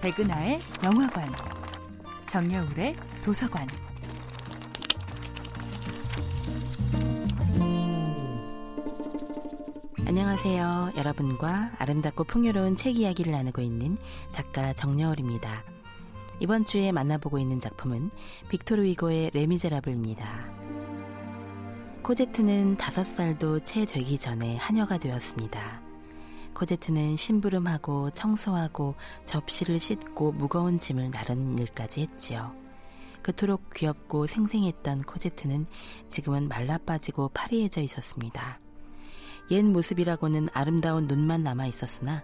백은하의 영화관, 정여울의 도서관. 안녕하세요. 여러분과 아름답고 풍요로운 책 이야기를 나누고 있는 작가 정여울입니다. 이번 주에 만나보고 있는 작품은 빅토르 위고의 레미제라블입니다. 코제트는 다섯 살도 채 되기 전에 하녀가 되었습니다. 코제트는 심부름하고 청소하고 접시를 씻고 무거운 짐을 나르는 일까지 했지요. 그토록 귀엽고 생생했던 코제트는 지금은 말라 빠지고 파리해져 있었습니다. 옛 모습이라고는 아름다운 눈만 남아 있었으나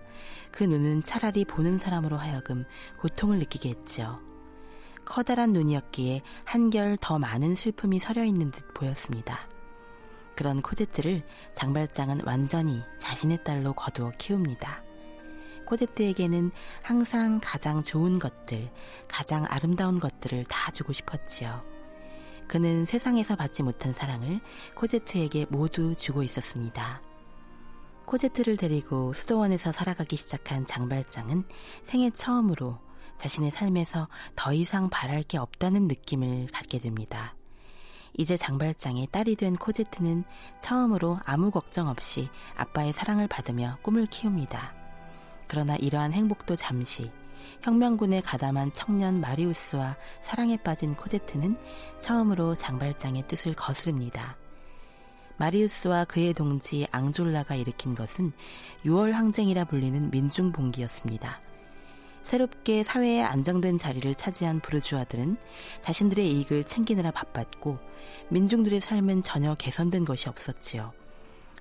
그 눈은 차라리 보는 사람으로 하여금 고통을 느끼게 했지요. 커다란 눈이었기에 한결 더 많은 슬픔이 서려 있는 듯 보였습니다. 그런 코제트를 장발장은 완전히 자신의 딸로 거두어 키웁니다. 코제트에게는 항상 가장 좋은 것들, 가장 아름다운 것들을 다 주고 싶었지요. 그는 세상에서 받지 못한 사랑을 코제트에게 모두 주고 있었습니다. 코제트를 데리고 수도원에서 살아가기 시작한 장발장은 생애 처음으로 자신의 삶에서 더 이상 바랄 게 없다는 느낌을 갖게 됩니다. 이제 장발장의 딸이 된 코제트는 처음으로 아무 걱정 없이 아빠의 사랑을 받으며 꿈을 키웁니다. 그러나 이러한 행복도 잠시 혁명군에 가담한 청년 마리우스와 사랑에 빠진 코제트는 처음으로 장발장의 뜻을 거스릅니다. 마리우스와 그의 동지 앙졸라가 일으킨 것은 6월 항쟁이라 불리는 민중봉기였습니다. 새롭게 사회에 안정된 자리를 차지한 부르주아들은 자신들의 이익을 챙기느라 바빴고 민중들의 삶은 전혀 개선된 것이 없었지요.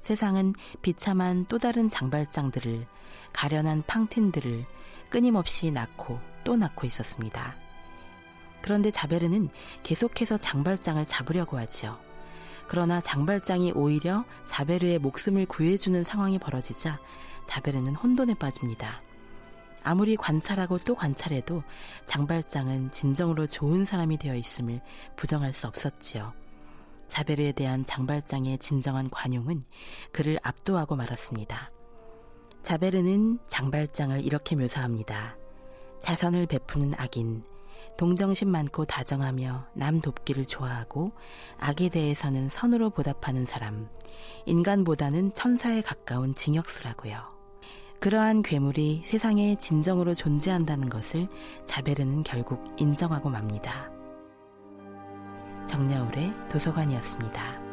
세상은 비참한 또 다른 장발장들을 가련한 팡틴들을 끊임없이 낳고 또 낳고 있었습니다. 그런데 자베르는 계속해서 장발장을 잡으려고 하지요. 그러나 장발장이 오히려 자베르의 목숨을 구해주는 상황이 벌어지자 자베르는 혼돈에 빠집니다. 아무리 관찰하고 또 관찰해도 장발장은 진정으로 좋은 사람이 되어 있음을 부정할 수 없었지요. 자베르에 대한 장발장의 진정한 관용은 그를 압도하고 말았습니다. 자베르는 장발장을 이렇게 묘사합니다. 자선을 베푸는 악인, 동정심 많고 다정하며 남 돕기를 좋아하고 악에 대해서는 선으로 보답하는 사람, 인간보다는 천사에 가까운 징역수라고요. 그러한 괴물이 세상에 진정으로 존재한다는 것을 자베르는 결국 인정하고 맙니다. 정여울의 도서관이었습니다.